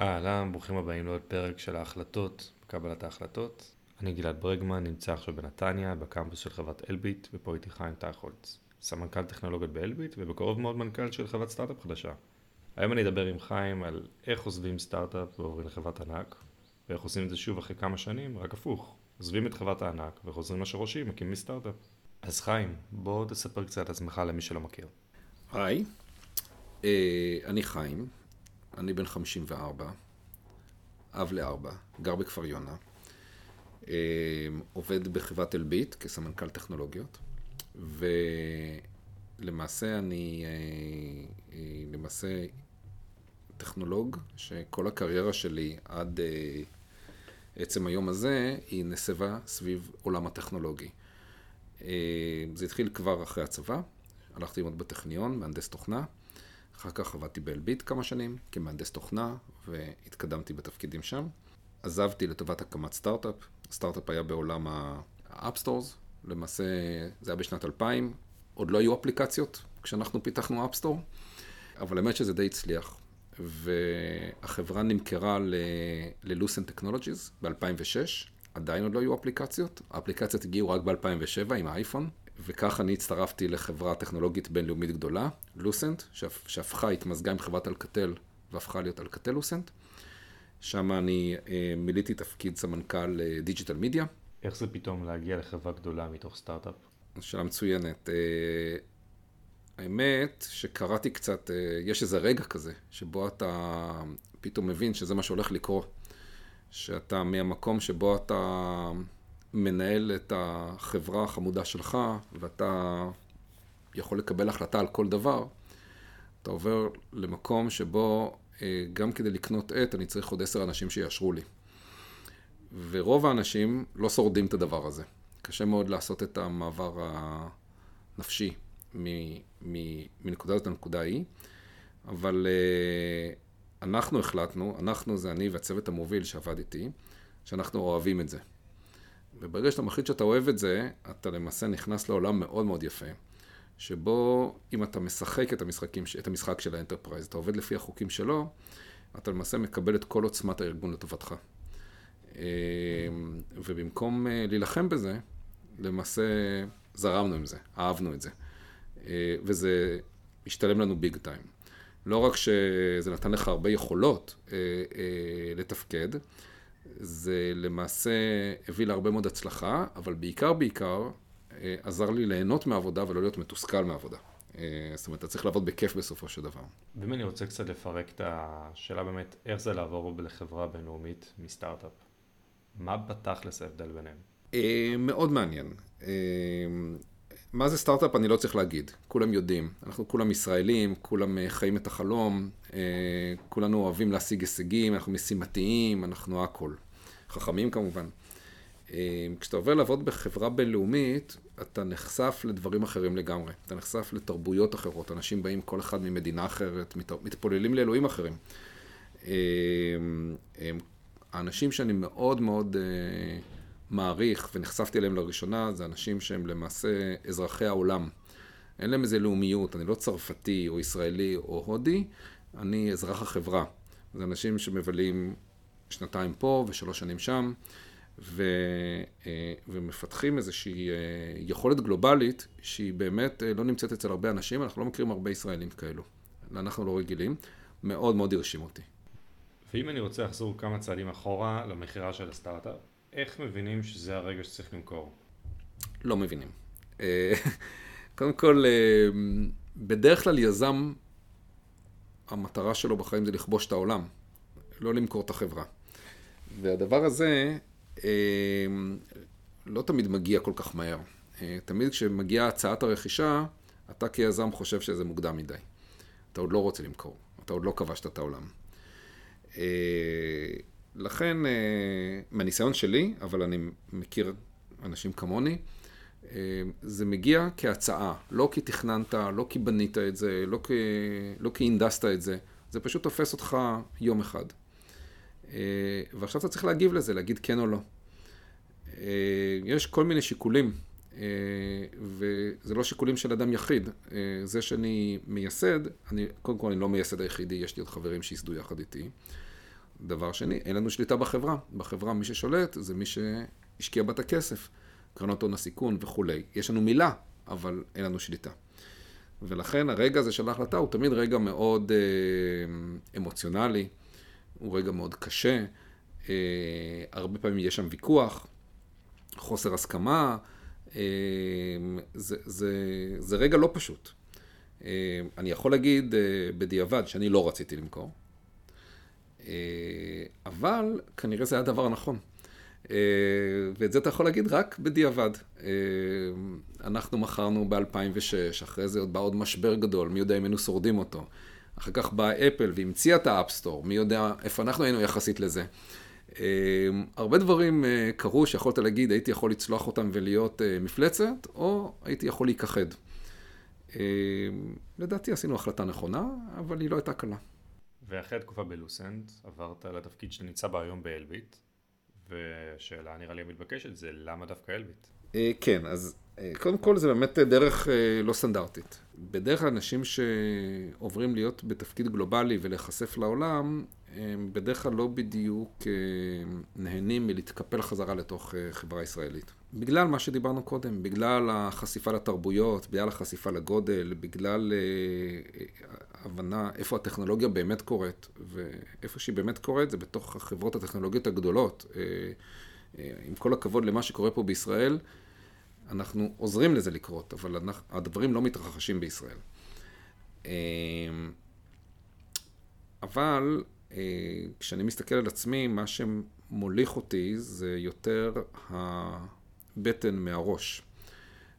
אהלן, ברוכים הבאים לעוד פרק של ההחלטות, קבלת ההחלטות. אני גלעד ברגמן, נמצא עכשיו בנתניה, בקמפוס של חברת אלביט, ופה איתי חיים טייכולץ, סמנכ"ל טכנולוגיות באלביט, ובקרוב מאוד מנכ"ל של חברת סטארט-אפ חדשה. היום אני אדבר עם חיים על איך עוזבים סטארט-אפ ועוברים לחברת ענק, ואיך עושים את זה שוב אחרי כמה שנים, רק הפוך. עוזבים את חברת הענק וחוזרים לשורשים, מקימים סטארט-אפ. אז חיים, בוא תספר קצת על עצמך למי שלא מכיר. היי, אה, אני חיים, אני בן 54, אב לארבע, גר בכפר יונה, אה, עובד בחברת אלביט כסמנכ"ל טכנולוגיות, ולמעשה אני אה, למעשה טכנולוג, שכל הקריירה שלי עד עצם היום הזה היא נסבה סביב עולם הטכנולוגי. זה התחיל כבר אחרי הצבא, הלכתי ללמוד בטכניון, מהנדס תוכנה. אחר כך עבדתי באלביט כמה שנים כמהנדס תוכנה והתקדמתי בתפקידים שם. עזבתי לטובת הקמת סטארט-אפ. סטארט-אפ היה בעולם ה app stores, למעשה זה היה בשנת 2000, עוד לא היו אפליקציות כשאנחנו פיתחנו app store, אבל האמת שזה די הצליח. והחברה נמכרה ל-Lucent Technologies ב-2006, עדיין עוד לא היו אפליקציות, האפליקציות הגיעו רק ב-2007 עם האייפון, וכך אני הצטרפתי לחברה טכנולוגית בינלאומית גדולה, לוסנט, שהפכה, התמזגה עם חברת אלקטל והפכה להיות אלקטל לוסנט. שם אני אה, מילאתי תפקיד סמנכ"ל אה, digital media. איך זה פתאום להגיע לחברה גדולה מתוך סטארט-אפ? שאלה מצוינת. אה, האמת שקראתי קצת, יש איזה רגע כזה, שבו אתה פתאום מבין שזה מה שהולך לקרות. שאתה מהמקום שבו אתה מנהל את החברה החמודה שלך, ואתה יכול לקבל החלטה על כל דבר, אתה עובר למקום שבו אה, גם כדי לקנות עט, אני צריך עוד עשר אנשים שיאשרו לי. ורוב האנשים לא שורדים את הדבר הזה. קשה מאוד לעשות את המעבר הנפשי מנקודה זאת לנקודה ההיא, אבל אה, אנחנו החלטנו, אנחנו זה אני והצוות המוביל שעבד איתי, שאנחנו אוהבים את זה. וברגע שאתה מחליט שאתה אוהב את זה, אתה למעשה נכנס לעולם מאוד מאוד יפה, שבו אם אתה משחק את, המשחקים, את המשחק של ה enterprise, אתה עובד לפי החוקים שלו, אתה למעשה מקבל את כל עוצמת הארגון לטובתך. אה, ובמקום אה, להילחם בזה, למעשה זרמנו עם זה, אהבנו את זה. אה, וזה השתלם לנו ביג טיים. לא רק שזה נתן לך הרבה יכולות לתפקד, זה למעשה הביא להרבה מאוד הצלחה, אבל בעיקר בעיקר אה, עזר לי ליהנות מעבודה ולא להיות מתוסכל מעבודה. אה, זאת אומרת, אתה צריך לעבוד בכיף בסופו של דבר. ואם אני רוצה קצת לפרק את השאלה באמת, איך זה לעבור לחברה בינלאומית מסטארט-אפ? מה בתכלס ההבדל ביניהם? אה, מאוד מעניין. מה זה סטארט-אפ אני לא צריך להגיד, כולם יודעים. אנחנו כולם ישראלים, כולם חיים את החלום, כולנו אוהבים להשיג הישגים, אנחנו משימתיים, אנחנו הכל. חכמים כמובן. אה, כשאתה עובר לעבוד בחברה בינלאומית, אתה נחשף לדברים אחרים לגמרי. אתה נחשף לתרבויות אחרות. אנשים באים כל אחד ממדינה אחרת, מתפוללים לאלוהים אחרים. אה, האנשים שאני מאוד מאוד אה, מעריך ונחשפתי אליהם לראשונה, זה אנשים שהם למעשה אזרחי העולם. אין להם איזה לאומיות, אני לא צרפתי או ישראלי או הודי, אני אזרח החברה. זה אנשים שמבלים שנתיים פה ושלוש שנים שם, ו, אה, ומפתחים איזושהי אה, יכולת גלובלית שהיא באמת אה, לא נמצאת אצל הרבה אנשים, אנחנו לא מכירים הרבה ישראלים כאלו. אנחנו לא רגילים. מאוד מאוד הרשים אותי. ואם אני רוצה לחזור כמה צעדים אחורה למכירה של הסטארט-אפ, איך מבינים שזה הרגע שצריך למכור? לא מבינים. קודם כל, בדרך כלל יזם, המטרה שלו בחיים זה לכבוש את העולם, לא למכור את החברה. והדבר הזה אה, לא תמיד מגיע כל כך מהר. אה, תמיד כשמגיעה הצעת הרכישה, אתה כיזם חושב שזה מוקדם מדי. אתה עוד לא רוצה למכור, אתה עוד לא כבשת את העולם. אה, לכן, מהניסיון שלי, אבל אני מכיר אנשים כמוני, זה מגיע כהצעה, לא כי תכננת, לא כי בנית את זה, לא כי, לא כי הנדסת את זה, זה פשוט תופס אותך יום אחד. אה, ועכשיו אתה צריך להגיב לזה, להגיד כן או לא. אה, יש כל מיני שיקולים, אה, וזה לא שיקולים של אדם יחיד. זה שאני מייסד, אני, קודם כל אני לא מייסד היחידי, יש לי עוד חברים שייסדו יחד איתי, דבר שני, אין לנו שליטה בחברה. בחברה מי ששולט זה מי שהשקיע בה את הכסף, קרנות הון הסיכון וכולי. יש לנו מילה, אבל אין לנו שליטה. ולכן הרגע הזה של ההחלטה הוא תמיד רגע מאוד אה, אמוציונלי, הוא רגע מאוד קשה, אה, הרבה פעמים יש שם ויכוח, חוסר הסכמה, אה, זה, זה, זה רגע לא פשוט. אה, אני יכול להגיד אה, בדיעבד שאני לא רציתי למכור, אה, אבל כנראה זה היה הדבר הנכון. אה, ואת זה אתה יכול להגיד רק בדיעבד. אה, אנחנו מכרנו ב-2006, אחרי זה עוד בא עוד משבר גדול, מי יודע אם היינו שורדים אותו. אחר כך באה אפל והמציאה את ה App Store, מי יודע איפה אנחנו היינו יחסית לזה. הרבה דברים קרו שיכולת להגיד, הייתי יכול לצלוח אותם ולהיות מפלצת, או הייתי יכול להיכחד. לדעתי עשינו החלטה נכונה, אבל היא לא הייתה קלה. ואחרי תקופה ב Lucent, עברת לתפקיד שאתה נמצא בה היום באלביט. והשאלה נראה לי המתבקשת זה למה דווקא אלביט? אה, כן, אז אה, קודם כל זה באמת דרך אה, לא סטנדרטית. בדרך כלל אנשים שעוברים להיות בתפקיד גלובלי ולהיחשף לעולם, הם בדרך כלל לא בדיוק נהנים מלהתקפל חזרה לתוך חברה ישראלית. בגלל מה שדיברנו קודם, בגלל החשיפה לתרבויות, בגלל החשיפה לגודל, בגלל הבנה איפה הטכנולוגיה באמת קורית, ואיפה שהיא באמת קורית זה בתוך החברות הטכנולוגיות הגדולות. אה, אה, עם כל הכבוד למה שקורה פה בישראל, אנחנו עוזרים לזה לקרות, אבל הדברים לא מתרחשים בישראל. אה, אבל כשאני מסתכל על עצמי, מה שמוליך אותי זה יותר הבטן מהראש.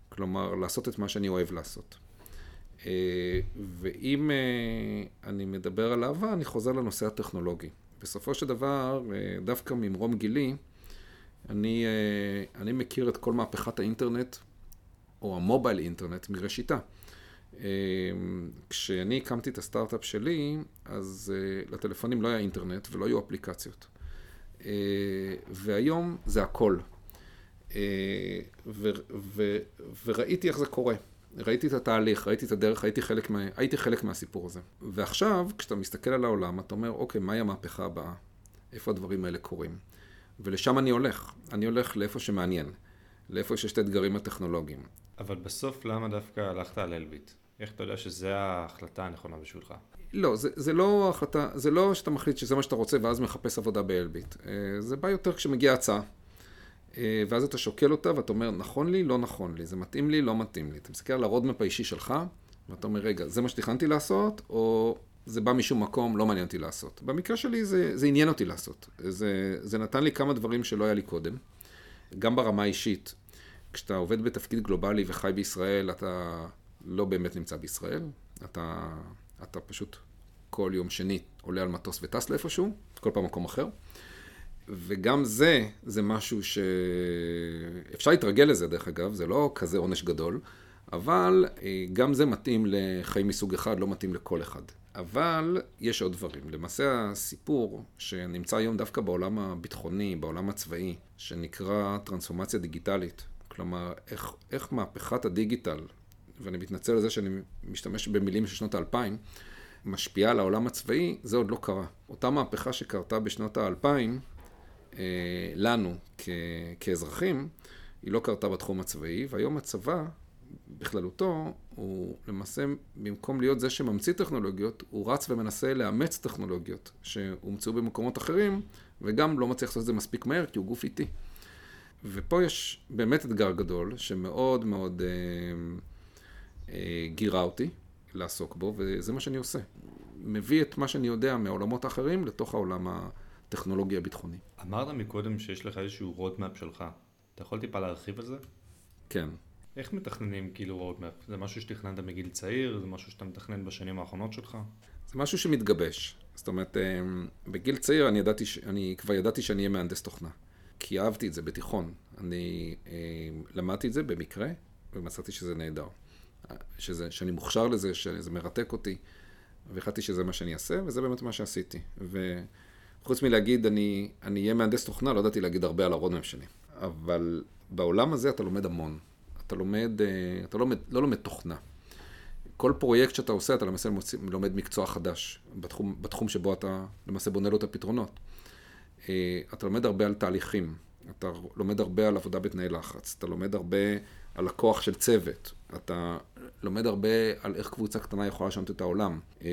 כלומר, לעשות את מה שאני אוהב לעשות. אה, ואם אה, אני מדבר על אהבה, אני חוזר לנושא הטכנולוגי. בסופו של דבר, אה, דווקא ממרום גילי, אני, אני מכיר את כל מהפכת האינטרנט, או המובייל אינטרנט, מראשיתה. כשאני הקמתי את הסטארט-אפ שלי, אז לטלפונים לא היה אינטרנט ולא היו אפליקציות. והיום זה הכל. ו, ו, וראיתי איך זה קורה. ראיתי את התהליך, ראיתי את הדרך, הייתי חלק, מה, הייתי חלק מהסיפור הזה. ועכשיו, כשאתה מסתכל על העולם, אתה אומר, אוקיי, מהי המהפכה הבאה? איפה הדברים האלה קורים? ולשם אני הולך. אני הולך לאיפה שמעניין, לאיפה שיש את האתגרים הטכנולוגיים. אבל בסוף, למה דווקא הלכת על אלביט? איך אתה יודע שזו ההחלטה הנכונה בשבילך? לא, זה, זה לא החלטה, זה לא שאתה מחליט שזה מה שאתה רוצה ואז מחפש עבודה באלביט. אה, זה בא יותר כשמגיעה הצעה. אה, ואז אתה שוקל אותה ואתה אומר, נכון לי, לא נכון לי, זה מתאים לי, לא מתאים לי. אתה מסתכל על ה roadmap האישי שלך, ואתה אומר, רגע, זה מה שתכננתי לעשות, או זה בא משום מקום, לא מעניין אותי לעשות. במקרה שלי זה, זה עניין אותי לעשות. זה, זה נתן לי כמה דברים שלא היה לי קודם. גם ברמה האישית, כשאתה עובד בתפקיד גלובלי וחי בישראל, אתה לא באמת נמצא בישראל. אתה, אתה פשוט כל יום שני עולה על מטוס וטס לאיפשהו, כל פעם מקום אחר. וגם זה, זה משהו שאפשר להתרגל לזה דרך אגב, זה לא כזה עונש גדול, אבל אה, גם זה מתאים לחיים מסוג אחד, לא מתאים לכל אחד. אבל יש עוד דברים. למעשה הסיפור שנמצא היום דווקא בעולם הביטחוני, בעולם הצבאי, שנקרא טרנספורמציה דיגיטלית, כלומר, איך, איך מהפכת הדיגיטל, ואני מתנצל על זה שאני משתמש במילים של שנות האלפיים, משפיעה על העולם הצבאי, זה עוד לא קרה. אותה מהפכה שקרתה בשנות האלפיים, אה, לנו כ, כאזרחים, היא לא קרתה בתחום הצבאי, והיום הצבא בכללותו, הוא למעשה, במקום להיות זה שממציא טכנולוגיות, הוא רץ ומנסה לאמץ טכנולוגיות שהומצאו במקומות אחרים, וגם לא מצליח לעשות את זה מספיק מהר, כי הוא גוף איטי. ופה יש באמת אתגר גדול, שמאוד מאוד אה, אה, גירה אותי לעסוק בו, וזה מה שאני עושה. מביא את מה שאני יודע מהעולמות האחרים לתוך העולם. הטכנולוגי הביטחוני. אמרת מקודם שיש לך איזשהו roadmap שלך. אתה יכול טיפה להרחיב על זה? כן. איך מתכננים כאילו roadmap? זה משהו שתכננת מגיל צעיר? זה משהו שאתה מתכנן בשנים האחרונות שלך? זה משהו שמתגבש. זאת אומרת, אמ, בגיל צעיר אני, ידעתי, אני כבר ידעתי שאני אהיה מהנדס תוכנה. כי אהבתי את זה בתיכון. אני אמ, למדתי את זה במקרה, ומצאתי שזה נהדר. שזה, שאני מוכשר לזה, שזה מרתק אותי, והחלטתי שזה מה שאני אעשה, וזה באמת מה שעשיתי. ו... חוץ מלהגיד, אני אהיה מהנדס תוכנה, לא ידעתי להגיד הרבה על ה roadmap שלי. אבל בעולם הזה אתה לומד המון. אתה לומד, אה, אתה לומד, לא לומד תוכנה. כל פרויקט שאתה עושה, אתה למעשה לומד מקצוע חדש, בתחום, בתחום שבו אתה למעשה בונה לו את הפתרונות. אה, אתה לומד הרבה על תהליכים, אתה לומד הרבה על עבודה בתנאי לחץ, אתה לומד הרבה על הכוח של צוות, אתה לומד הרבה על איך קבוצה קטנה יכולה לשנות את העולם, אה,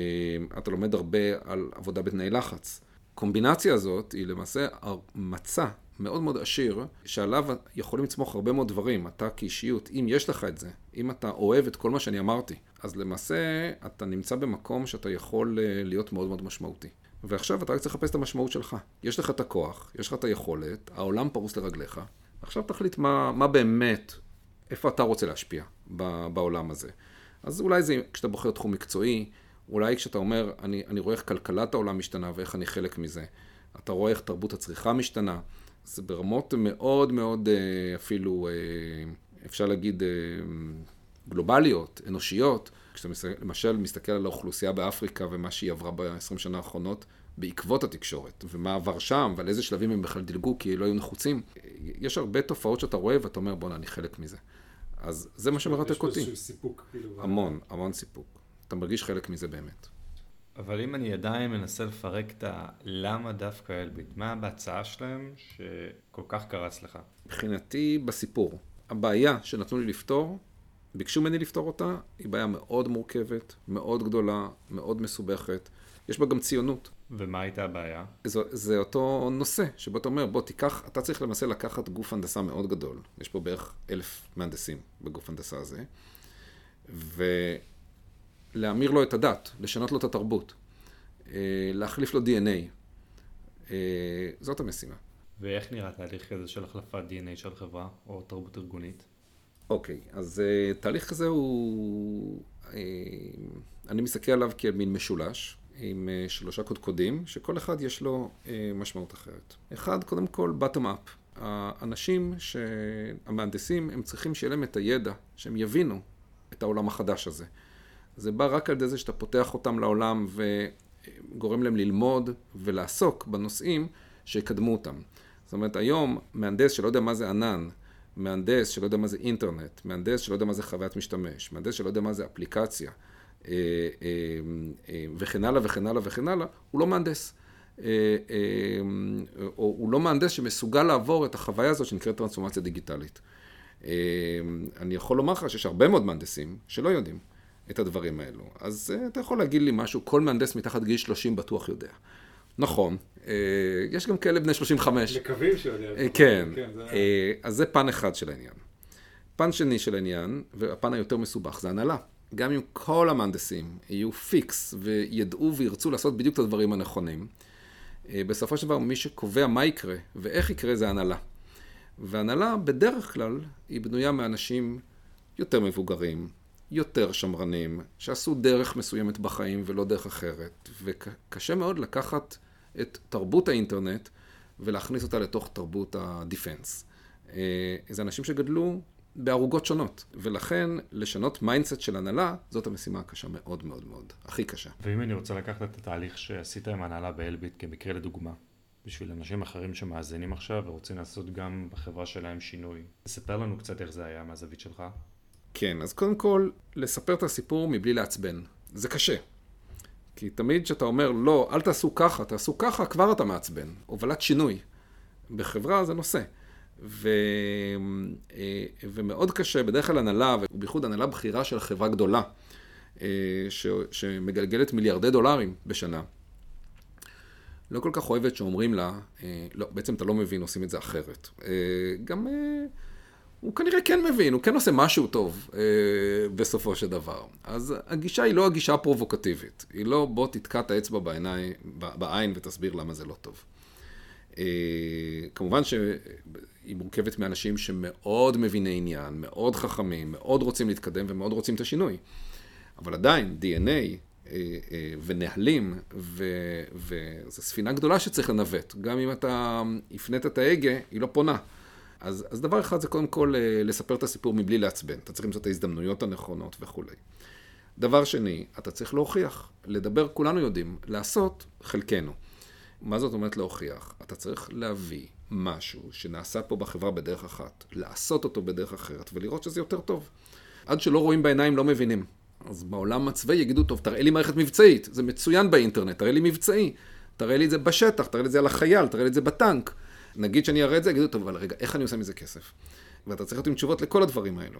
אתה לומד הרבה על עבודה בתנאי לחץ. הקומבינציה הזאת היא למעשה מצע מאוד מאוד עשיר, שעליו יכולים לצמוח הרבה מאוד דברים, אתה כאישיות, אם יש לך את זה, אם אתה אוהב את כל מה שאני אמרתי, אז למעשה אתה נמצא במקום שאתה יכול אה, להיות מאוד מאוד משמעותי. ועכשיו אתה רק צריך לחפש את המשמעות שלך. יש לך את הכוח, יש לך את היכולת, העולם פרוס לרגליך, עכשיו תחליט מה, מה באמת, איפה אתה רוצה להשפיע בעולם הזה. אז אולי זה כשאתה בוחר תחום מקצועי, אולי כשאתה אומר, אני, אני רואה איך כלכלת העולם משתנה ואיך אני חלק מזה. אתה רואה איך תרבות הצריכה משתנה. זה ברמות מאוד מאוד אה, אפילו, אה, אפשר להגיד, אה, גלובליות, אנושיות. כשאתה למשל מסתכל על האוכלוסייה באפריקה ומה שהיא עברה ב-20 שנה האחרונות בעקבות התקשורת, ומה עבר שם, ועל איזה שלבים הם בכלל דילגו כי לא היו נחוצים, יש הרבה תופעות שאתה רואה ואתה אומר, בואנה, אני חלק מזה. אז זה מה שמרתק אותי. יש פה איזשהו סיפוק. כאילו. המון, המון סיפוק. אתה מרגיש חלק מזה באמת. אבל אם אני עדיין מנסה לפרק את הלמה דווקא אלביט, מה בהצעה שלהם שכל כך קרץ לך? מבחינתי, בסיפור. הבעיה שנתנו לי לפתור, ביקשו ממני לפתור אותה, היא בעיה מאוד מורכבת, מאוד גדולה, מאוד מסובכת. יש בה גם ציונות. ומה הייתה הבעיה? זה, זה אותו נושא, שבו אתה אומר, בוא תיקח, אתה צריך למעשה לקחת גוף הנדסה מאוד גדול. יש פה בערך אלף מהנדסים בגוף הנדסה הזה. ולהמיר לו את הדת, לשנות לו את התרבות, אה, להחליף לו DNA. אה, זאת המשימה. ואיך נראה תהליך כזה של החלפת DNA של חברה או תרבות ארגונית? אוקיי, אז uh, תהליך כזה הוא... Uh, אני מסתכל עליו כמין משולש, עם uh, שלושה קודקודים, שכל אחד יש לו uh, משמעות אחרת. אחד, קודם כל, bottom up. האנשים, המהנדסים, הם צריכים שיהיה להם את הידע, שהם יבינו את העולם החדש הזה. זה בא רק על ידי זה שאתה פותח אותם לעולם וגורם להם ללמוד ולעסוק בנושאים שיקדמו אותם. זאת אומרת, היום מהנדס שלא יודע מה זה ענן, מהנדס שלא יודע מה זה אינטרנט, מהנדס שלא יודע מה זה חוויית משתמש, מהנדס שלא יודע מה זה אפליקציה, אה, אה, אה, וכן הלאה וכן הלאה וכן הלאה, הוא לא מהנדס. או הוא לא מהנדס שמסוגל לעבור את החוויה הזאת שנקראת טרנספורמציה דיגיטלית. אני יכול לומר לך שיש הרבה מאוד מהנדסים שלא יודעים את הדברים האלו. אז אתה יכול להגיד לי משהו, כל מהנדס מתחת גיל 30 בטוח יודע. נכון, אה, יש גם כאלה בני 35. מקווים שיודע. אה, כן, כן אה, אז זה פן אחד של העניין. פן שני של העניין, והפן היותר מסובך, זה הנהלה. גם אם כל המהנדסים יהיו פיקס וידעו וירצו לעשות בדיוק את הדברים הנכונים, בסופו של דבר מי שקובע מה יקרה ואיך יקרה זה הנהלה. והנהלה בדרך כלל היא בנויה מאנשים יותר מבוגרים, יותר שמרנים, שעשו דרך מסוימת בחיים ולא דרך אחרת. וקשה מאוד לקחת את תרבות האינטרנט ולהכניס אותה לתוך תרבות ה defense. אה, זה אנשים שגדלו בערוגות שונות, ולכן לשנות mindset של הנהלה, זאת המשימה הקשה מאוד מאוד מאוד, הכי קשה. ואם אני רוצה לקחת את התהליך שעשית עם הנהלה באלביט כמקרה לדוגמה, בשביל אנשים אחרים שמאזינים עכשיו ורוצים לעשות גם בחברה שלהם שינוי, תספר לנו קצת איך זה היה מהזווית שלך. כן, אז קודם כל, לספר את הסיפור מבלי לעצבן. זה קשה. כי תמיד כשאתה אומר, לא, אל תעשו ככה, תעשו ככה, כבר אתה מעצבן. הובלת שינוי. בחברה זה נושא. ו... אה, ומאוד קשה, בדרך כלל הנהלה, ובייחוד הנהלה בכירה של חברה גדולה, אה, ש... שמגלגלת מיליארדי דולרים בשנה, לא כל כך אוהבת שאומרים לה, אה, לא, בעצם אתה לא מבין, עושים את זה אחרת. גם הוא כנראה כן מבין, הוא כן עושה משהו טוב אה, בסופו של דבר. אז הגישה היא לא הגישה הפרובוקטיבית. היא לא בוא תתקע את האצבע בעיני, בעין ותסביר למה זה לא טוב. אה, כמובן שהיא מורכבת מאנשים שמאוד מביני עניין, מאוד חכמים, מאוד רוצים להתקדם ומאוד רוצים את השינוי. אבל עדיין, DNA אה, אה, ונהלים, וזו ספינה גדולה שצריך לנווט. גם אם אתה הפנית את ההגה, היא לא פונה. אז, אז דבר אחד זה קודם כל אה, לספר את הסיפור מבלי לעצבן. אתה צריך למצוא את ההזדמנויות הנכונות וכולי. דבר שני, אתה צריך להוכיח. לדבר, כולנו יודעים. לעשות, חלקנו. מה זאת אומרת להוכיח? אתה צריך להביא משהו שנעשה פה בחברה בדרך אחת, לעשות אותו בדרך אחרת, ולראות שזה יותר טוב. עד שלא רואים בעיניים לא מבינים. אז בעולם הצבאי יגידו, טוב, תראה לי מערכת מבצעית, זה מצוין באינטרנט, תראה לי מבצעי. תראה לי את זה בשטח, תראה לי את זה על החייל, תראה לי את זה בטנק. נגיד שאני אראה את זה, יגידו, טוב, אבל רגע, איך אני עושה מזה כסף? ואתה צריך להיות עם תשובות לכל הדברים האלו.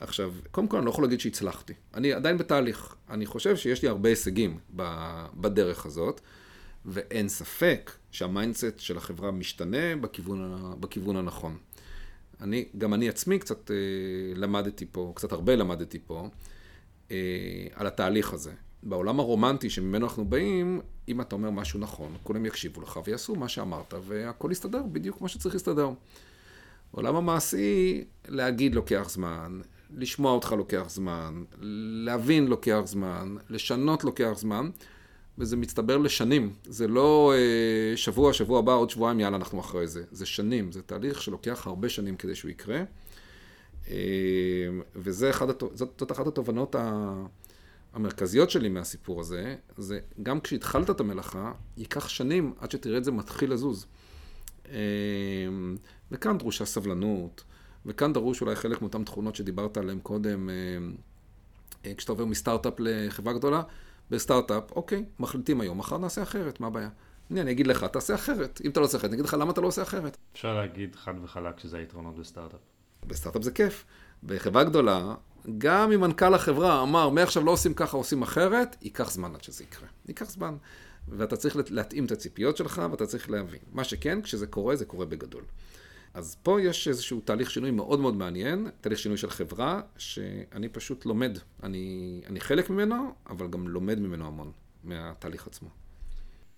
עכשיו, קודם כל אני לא יכול להגיד שהצלחתי. אני עדיין בתהליך. אני חושב שיש לי הרבה הישגים בדרך הזאת, ואין ספק שה mindset של החברה משתנה בכיוון, בכיוון הנכון. אני, גם אני עצמי קצת אה, למדתי פה, קצת הרבה למדתי פה, אה, על התהליך הזה. בעולם הרומנטי שממנו אנחנו באים, אם אתה אומר משהו נכון, כולם יקשיבו לך ויעשו מה שאמרת, והכל יסתדר בדיוק כמו שצריך להסתדר. בעולם המעשי, להגיד לוקח זמן, לשמוע אותך לוקח זמן, להבין לוקח זמן, לשנות לוקח זמן, וזה מצטבר לשנים. זה לא אה, שבוע, שבוע הבא, עוד שבועיים, יאללה, אנחנו אחרי זה. זה שנים, זה תהליך שלוקח הרבה שנים כדי שהוא יקרה. אה, וזאת אחת התובנות המרכזיות שלי מהסיפור הזה, זה גם כשהתחלת את המלאכה, ייקח שנים עד שתראה את זה מתחיל לזוז. אה, וכאן דרושה סבלנות, וכאן דרוש אולי חלק מאותן תכונות שדיברת עליהן קודם, אה, אה, כשאתה עובר מסטארט-אפ לחברה גדולה, בסטארט-אפ, אוקיי, מחליטים היום, מחר נעשה אחרת, מה הבעיה? הנה, אני אגיד לך, תעשה אחרת. אם אתה לא עושה אחרת, אני אגיד לך למה אתה לא עושה אחרת. אפשר להגיד חד וחלק שזה היתרונות בסטארט-אפ. בסטארט-אפ זה כיף. בחברה גדולה, גם אם מנכ"ל החברה אמר, מעכשיו לא עושים ככה, עושים אחרת, ייקח זמן עד שזה יקרה. ייקח זמן. ואתה צריך להתאים את הציפיות שלך, ואתה צריך להבין. מה שכן, כשזה קורה, זה קורה בגדול. אז פה יש איזשהו תהליך שינוי מאוד מאוד מעניין, תהליך שינוי של חברה, שאני פשוט לומד. אני, אני חלק ממנו, אבל גם לומד ממנו המון, מהתהליך עצמו.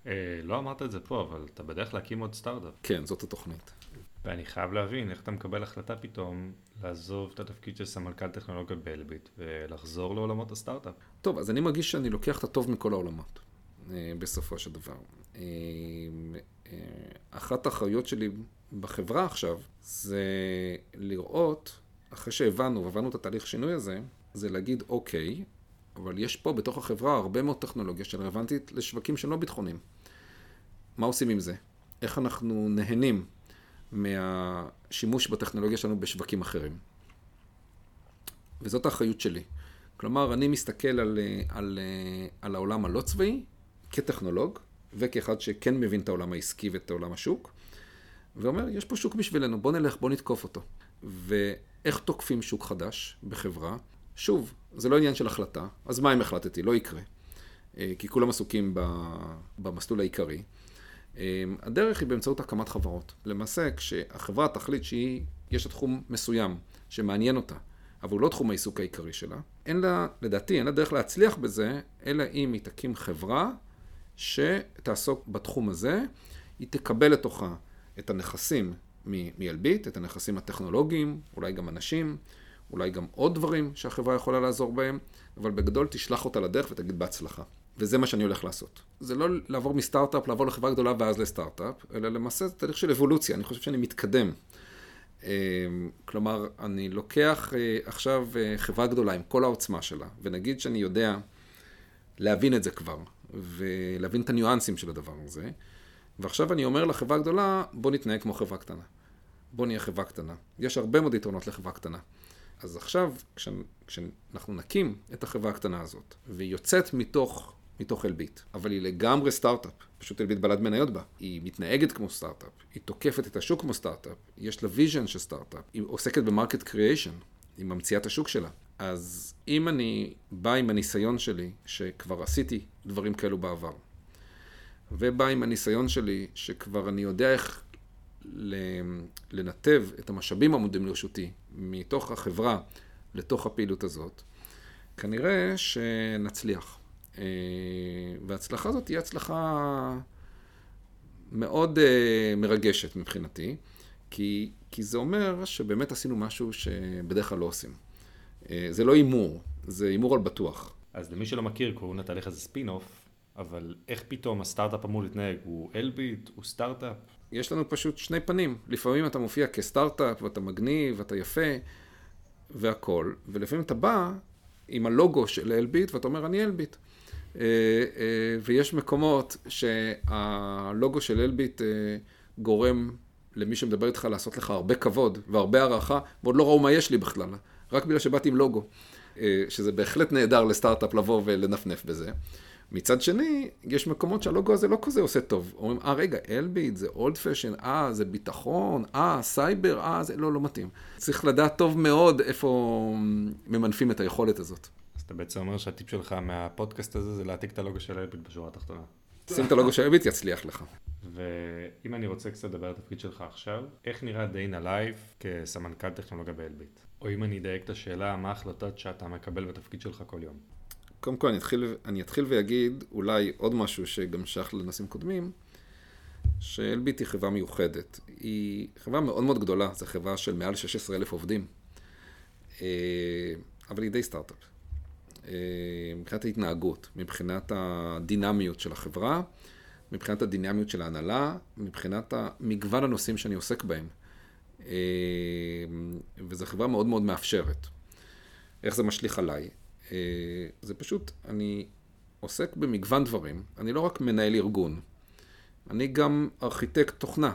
אה, לא אמרת את זה פה, אבל אתה בדרך להקים עוד סטארט-אפ. כן, זאת התוכנית. ואני חייב להבין איך אתה מקבל החלטה פתאום לעזוב את התפקיד של סמנכ"ל טכנולוגיה באלביט ולחזור לעולמות הסטארט-אפ. טוב, אז אני מרגיש שאני לוקח את הטוב מכל העולמות, אה, בסופו של דבר. אה, אה, אחת האחריות שלי בחברה עכשיו זה לראות, אחרי שהבנו והבנו את התהליך שינוי הזה, זה להגיד, אוקיי, אבל יש פה בתוך החברה הרבה מאוד טכנולוגיה שרלוונטית לשווקים שהם לא ביטחוניים. מה עושים עם זה? איך אנחנו נהנים מהשימוש בטכנולוגיה שלנו בשווקים אחרים. וזאת האחריות שלי. כלומר, אני מסתכל על, על, על העולם הלא צבאי כטכנולוג, וכאחד שכן מבין את העולם העסקי ואת העולם השוק, ואומר, יש פה שוק בשבילנו, בוא נלך, בוא נתקוף אותו. ואיך תוקפים שוק חדש בחברה? שוב, זה לא עניין של החלטה, אז מה אם החלטתי? לא יקרה. אה, כי כולם עסוקים במסלול העיקרי. אמ, הדרך היא באמצעות הקמת חברות. למעשה, כשהחברה תחליט שהיא, יש לה תחום מסוים שמעניין אותה, אבל הוא לא תחום העיסוק העיקרי שלה, אין לה, לדעתי, אין לה דרך להצליח בזה, אלא אם היא תקים חברה שתעסוק בתחום הזה, היא תקבל לתוכה את הנכסים מאלביט, את הנכסים הטכנולוגיים, אולי גם אנשים, אולי גם עוד דברים שהחברה יכולה לעזור בהם, אבל בגדול תשלח אותה לדרך ותגיד בהצלחה. וזה מה שאני הולך לעשות. זה לא לעבור מסטארט-אפ, לעבור לחברה גדולה ואז לסטארט-אפ, אלא למעשה זה תהליך של אבולוציה, אני חושב שאני מתקדם. אמ, כלומר, אני לוקח אה, עכשיו אה, חברה גדולה עם כל העוצמה שלה, ונגיד שאני יודע להבין את זה כבר, ולהבין את הניואנסים של הדבר הזה, ועכשיו אני אומר לחברה גדולה, בוא נתנהג כמו חברה קטנה. בוא נהיה חברה קטנה. יש הרבה מאוד יתרונות לחברה קטנה. אז עכשיו, כשאנחנו נקים את החברה הקטנה הזאת, והיא יוצאת מתוך מתוך אלביט, אבל היא לגמרי סטארט-אפ, פשוט אלביט בלד מניות בה. היא מתנהגת כמו סטארט-אפ, היא תוקפת את השוק כמו סטארט-אפ, יש לה vision של סטארט-אפ, היא עוסקת ב market creation, היא ממציאה את השוק שלה. אז אם אני בא עם הניסיון שלי, שכבר עשיתי דברים כאלו בעבר, ובא עם הניסיון שלי, שכבר אני יודע איך לנתב את המשאבים העמודים לרשותי מתוך החברה לתוך הפעילות הזאת, כנראה שנצליח. אה, וההצלחה הזאת תהיה הצלחה מאוד אה, מרגשת מבחינתי, כי, כי זה אומר שבאמת עשינו משהו שבדרך כלל לא עושים. אה, זה לא הימור, זה הימור על בטוח. אז למי שלא מכיר, קוראים לתהליך הזה ספין-אוף, אבל איך פתאום הסטארט-אפ אמור להתנהג? הוא אלביט? הוא סטארט-אפ? יש לנו פשוט שני פנים. לפעמים אתה מופיע כסטארט-אפ, ואתה מגניב, ואתה יפה, והכול, ולפעמים אתה בא עם הלוגו של אלביט, ואתה אומר, אני אלביט. אה, אה, ויש מקומות שהלוגו של אלביט אה, גורם למי שמדבר איתך לעשות לך הרבה כבוד והרבה הערכה, ועוד לא ראו מה יש לי בכלל, רק בגלל שבאתי עם לוגו. שזה בהחלט נהדר לסטארט-אפ לבוא ולנפנף בזה. מצד שני, יש מקומות שהלוגו הזה לא כזה עושה טוב. אומרים, אה, רגע, אלביט זה old fashion, אה, זה ביטחון, אה, סייבר, אה, זה לא, לא מתאים. צריך לדעת טוב מאוד איפה ממנפים את היכולת הזאת. אז אתה בעצם אומר שהטיפ שלך מהפודקאסט הזה זה להעתיק את הלוגו של אלביט בשורה התחתונה. שים את הלוגו של אלביט, יצליח לך. ואם אני רוצה קצת לדבר על התפקיד שלך עכשיו, איך נראה day in a life כסמנכ"ל טכנולוגיה באלביט? או אם אני אדייק את השאלה, מה ההחלטות שאתה מקבל בתפקיד שלך כל יום? קודם כל אני אתחיל, אני אתחיל ואגיד אולי עוד משהו שגם שייך לנושאים קודמים, שאלביט היא חברה מיוחדת. היא חברה מאוד מאוד גדולה, זו חברה של מעל 16 אלף עובדים, אה, אבל היא די סטארט-אפ. אה, מבחינת ההתנהגות, מבחינת הדינמיות של החברה, מבחינת הדינמיות של ההנהלה, מבחינת מגוון הנושאים שאני עוסק בהם. אה, וזו חברה מאוד מאוד מאפשרת. איך זה משליך עליי? אה, זה פשוט, אני עוסק במגוון דברים. אני לא רק מנהל ארגון, אני גם ארכיטקט תוכנה,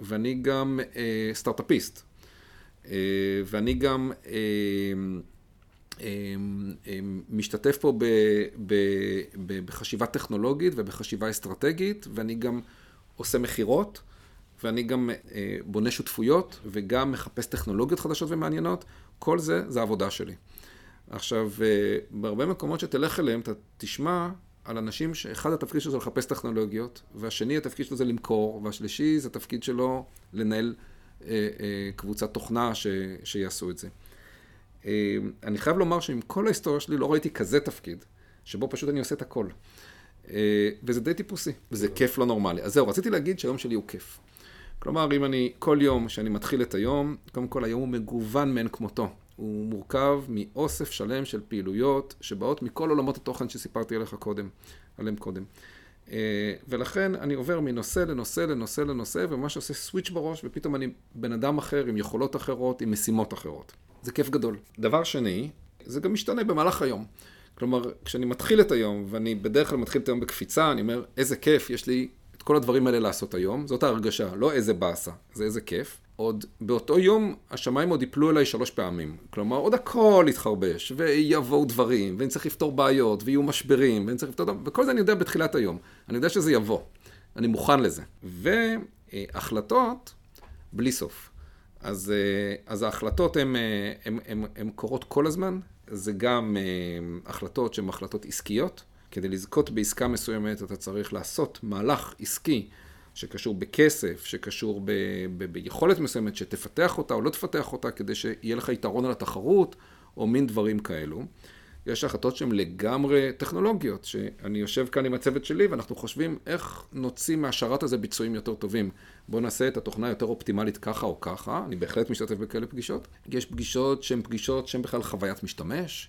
ואני גם סטארט-אפיסט, ואני גם משתתף פה בחשיבה טכנולוגית ובחשיבה אסטרטגית, ואני גם עושה מכירות. ואני גם אה, בונה שותפויות וגם מחפש טכנולוגיות חדשות ומעניינות, כל זה, זה העבודה שלי. עכשיו, אה, בהרבה מקומות שתלך אליהם, אתה תשמע על אנשים שאחד התפקיד שלו זה לחפש טכנולוגיות, והשני התפקיד שלו זה למכור, והשלישי זה התפקיד שלו לנהל אה, קבוצת תוכנה ש, שיעשו את זה. אה, אני חייב לומר שעם כל ההיסטוריה שלי לא ראיתי כזה תפקיד, שבו פשוט אני עושה את הכל. אה, וזה די טיפוסי, וזה כיף לא נורמלי. אז זהו, רציתי להגיד שהיום שלי הוא כיף. כלומר, אם אני, כל יום שאני מתחיל את היום, קודם כל היום הוא מגוון מאין כמותו. הוא מורכב מאוסף שלם של פעילויות שבאות מכל עולמות התוכן שסיפרתי עליך קודם, עליהם קודם. אה, ולכן אני עובר מנושא לנושא לנושא לנושא, וממש עושה סוויץ' בראש, ופתאום אני בן אדם אחר עם יכולות אחרות, עם משימות אחרות. זה כיף גדול. דבר שני, זה גם משתנה במהלך היום. כלומר, כשאני מתחיל את היום, ואני בדרך כלל מתחיל את היום בקפיצה, אני אומר, איזה כיף, יש לי את כל הדברים האלה לעשות היום, זאת ההרגשה, לא איזה באסה, זה איזה כיף. עוד באותו יום השמיים עוד יפלו אליי שלוש פעמים. כלומר, עוד הכל יתחרבש, ויבואו דברים, ואני צריך לפתור בעיות, ויהיו משברים, ואני צריך לפתור... וכל זה אני יודע בתחילת היום. אני יודע שזה יבוא. אני מוכן לזה. והחלטות, בלי סוף. אז, אז ההחלטות הן קורות כל הזמן. זה גם החלטות שהן החלטות עסקיות. כדי לזכות בעסקה מסוימת אתה צריך לעשות מהלך עסקי שקשור בכסף, שקשור ב- ב- ביכולת מסוימת שתפתח אותה או לא תפתח אותה כדי שיהיה לך יתרון על התחרות או מין דברים כאלו. יש החלטות שהן לגמרי טכנולוגיות, שאני יושב כאן עם הצוות שלי ואנחנו חושבים איך נוציא מהשרת הזה ביצועים יותר טובים. בואו נעשה את התוכנה יותר אופטימלית ככה או ככה, אני בהחלט משתתף בכאלה פגישות. יש פגישות שהן פגישות שהן בכלל חוויית משתמש,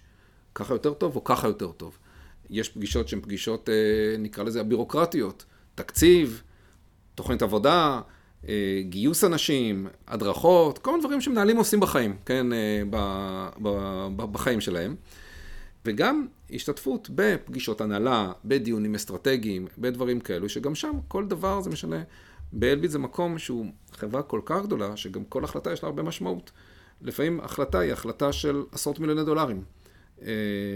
ככה יותר טוב או ככה יותר טוב. יש פגישות שהן פגישות, אה, נקרא לזה הבירוקרטיות, תקציב, תוכנית עבודה, אה, גיוס אנשים, הדרכות, כל מיני דברים שמנהלים עושים בחיים, כן, אה, בחיים שלהם. וגם השתתפות בפגישות הנהלה, בדיונים אסטרטגיים, בדברים כאלו, שגם שם כל דבר זה משנה. באלביט זה מקום שהוא חברה כל כך גדולה, שגם כל החלטה יש לה הרבה משמעות. לפעמים החלטה היא החלטה של עשרות מיליוני דולרים. אה,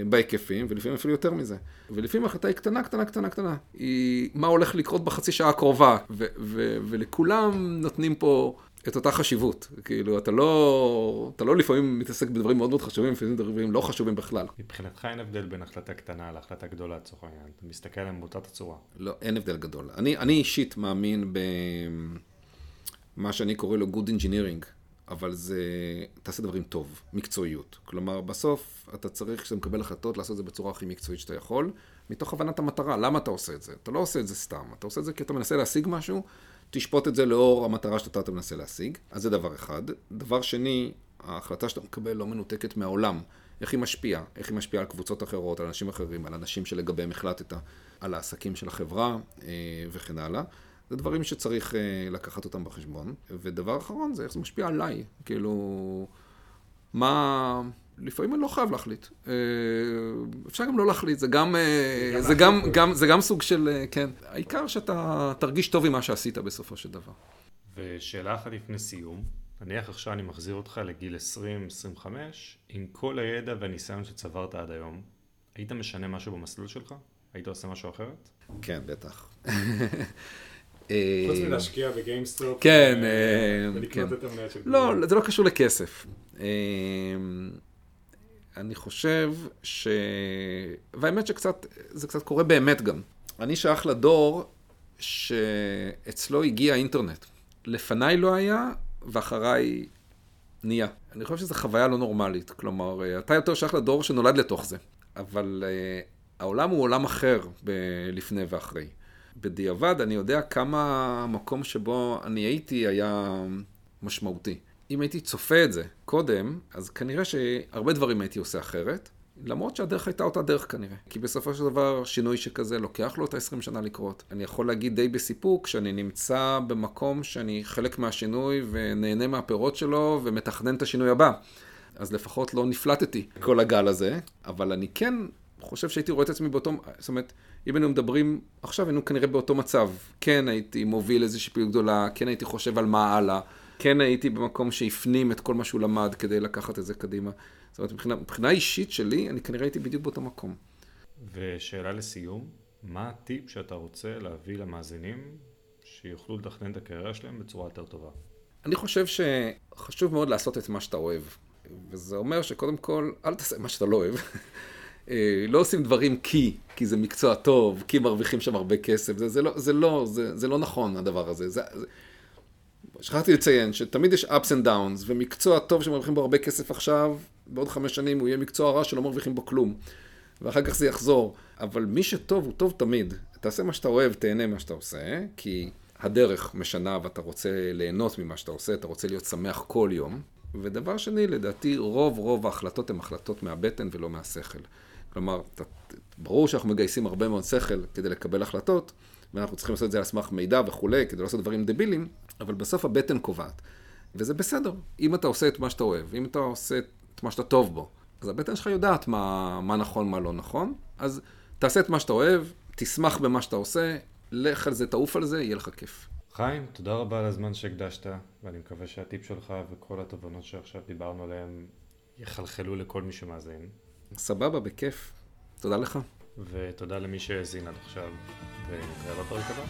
בהיקפים, ולפעמים אפילו יותר מזה. ולפעמים ההחלטה היא קטנה, קטנה, קטנה, קטנה. היא מה הולך לקרות בחצי שעה הקרובה, ו- ו- ולכולם נותנים פה את אותה חשיבות. כאילו, אתה לא, אתה לא לפעמים מתעסק בדברים מאוד מאוד חשובים, לפעמים דברים לא חשובים בכלל. מבחינתך אין הבדל בין החלטה קטנה להחלטה גדולה לצורך העניין. אתה מסתכל עליהם באותה הצורה. לא, אין הבדל גדול. אני, אני אישית מאמין במה שאני קורא לו Good Engineering. אבל זה, תעשה דברים טוב, מקצועיות. כלומר, בסוף אתה צריך, כשאתה מקבל החלטות, לעשות את זה בצורה הכי מקצועית שאתה יכול, מתוך הבנת המטרה. למה אתה עושה את זה? אתה לא עושה את זה סתם, אתה עושה את זה כי אתה מנסה להשיג משהו, תשפוט את זה לאור המטרה שאתה אתה מנסה להשיג. אז זה דבר אחד. דבר שני, ההחלטה שאתה מקבל לא מנותקת מהעולם. איך היא משפיעה? איך היא משפיעה על קבוצות אחרות, על אנשים אחרים, על אנשים שלגביהם החלטת, על העסקים של החברה אה, וכן הלאה. זה דברים שצריך uh, לקחת אותם בחשבון. ודבר אחרון זה איך זה משפיע עליי. כאילו, מה... לפעמים אני לא חייב להחליט. Uh, אפשר גם לא להחליט, זה גם, uh, זה גם, גם, זה גם סוג של, כן. העיקר שאתה תרגיש טוב עם מה שעשית בסופו של דבר. ושאלה אחת לפני סיום, נניח עכשיו אני מחזיר אותך לגיל 20-25, עם כל הידע והניסיון שצברת עד היום, היית משנה משהו במסלול שלך? היית עושה משהו אחרת? כן, בטח. חוץ מלהשקיע ב GameStop. כן, אה, ולקנות כן. את המניות של לא. זה לא קשור לכסף. אני חושב ש... והאמת שקצת, זה קצת קורה באמת גם. אני שייך לדור שאצלו הגיע האינטרנט. לפניי לא היה, ואחריי נהיה. אני חושב שזו חוויה לא נורמלית. כלומר, אה, אתה יותר שייך לדור שנולד לתוך זה. אבל אה, העולם הוא עולם אחר ב- לפני ואחרי. בדיעבד, אני יודע כמה המקום שבו אני הייתי היה משמעותי. אם הייתי צופה את זה קודם, אז כנראה שהרבה דברים הייתי עושה אחרת, למרות שהדרך הייתה אותה דרך כנראה. כי בסופו של דבר, שינוי שכזה לוקח לו את ה-20 שנה לקרות. אני יכול להגיד די בסיפוק שאני נמצא במקום שאני חלק מהשינוי ונהנה מהפירות שלו ומתכנן את השינוי הבא. אז לפחות לא נפלטתי כל הגל הזה, אבל אני כן חושב שהייתי רואה את עצמי באותו, זאת אומרת, אם היינו מדברים, עכשיו היינו כנראה באותו מצב. כן הייתי מוביל איזושהי פעילות גדולה, כן הייתי חושב על מה הלאה, כן הייתי במקום שהפנים את כל מה שהוא למד כדי לקחת את זה קדימה. זאת אומרת, מבחינה, מבחינה אישית שלי, אני כנראה הייתי בדיוק באותו מקום. ושאלה לסיום, מה הטיפ שאתה רוצה להביא למאזינים שיוכלו לתכנן את הקריירה שלהם בצורה יותר טובה? אני חושב שחשוב מאוד לעשות את מה שאתה אוהב. וזה אומר שקודם כל, אל תעשה מה שאתה לא אוהב. אה, לא עושים דברים כי, כי זה מקצוע טוב, כי מרוויחים שם הרבה כסף. זה, זה, לא, זה, לא, זה, זה לא נכון הדבר הזה. זה, זה... שכחתי לציין שתמיד יש ups and downs, ומקצוע טוב שמרוויחים בו הרבה כסף עכשיו, בעוד חמש שנים הוא יהיה מקצוע רע שלא מרוויחים בו כלום. ואחר כך זה יחזור. אבל מי שטוב, הוא טוב תמיד. תעשה מה שאתה אוהב, תהנה מה שאתה עושה, כי הדרך משנה ואתה רוצה ליהנות ממה שאתה עושה, אתה רוצה להיות שמח כל יום. ודבר שני, לדעתי, רוב רוב ההחלטות הן החלטות מהבטן ולא מהשכל. כלומר, ברור שאנחנו מגייסים הרבה מאוד שכל כדי לקבל החלטות, ואנחנו צריכים לעשות את זה על סמך מידע וכולי, כדי לעשות דברים דבילים, אבל בסוף הבטן קובעת. וזה בסדר. אם אתה עושה את מה שאתה אוהב, אם אתה עושה את מה שאתה טוב בו, אז הבטן שלך יודעת מה, מה נכון, מה לא נכון, אז תעשה את מה שאתה אוהב, תשמח במה שאתה עושה, לך על זה, תעוף על זה, יהיה לך כיף. חיים, תודה רבה על הזמן שהקדשת, ואני מקווה שהטיפ שלך וכל התובנות שעכשיו דיברנו עליהן יחלחלו לכל מי שמאזין. סבבה, בכיף. תודה לך. ותודה למי שהאזין עד עכשיו, ונתראה בפרק הבא.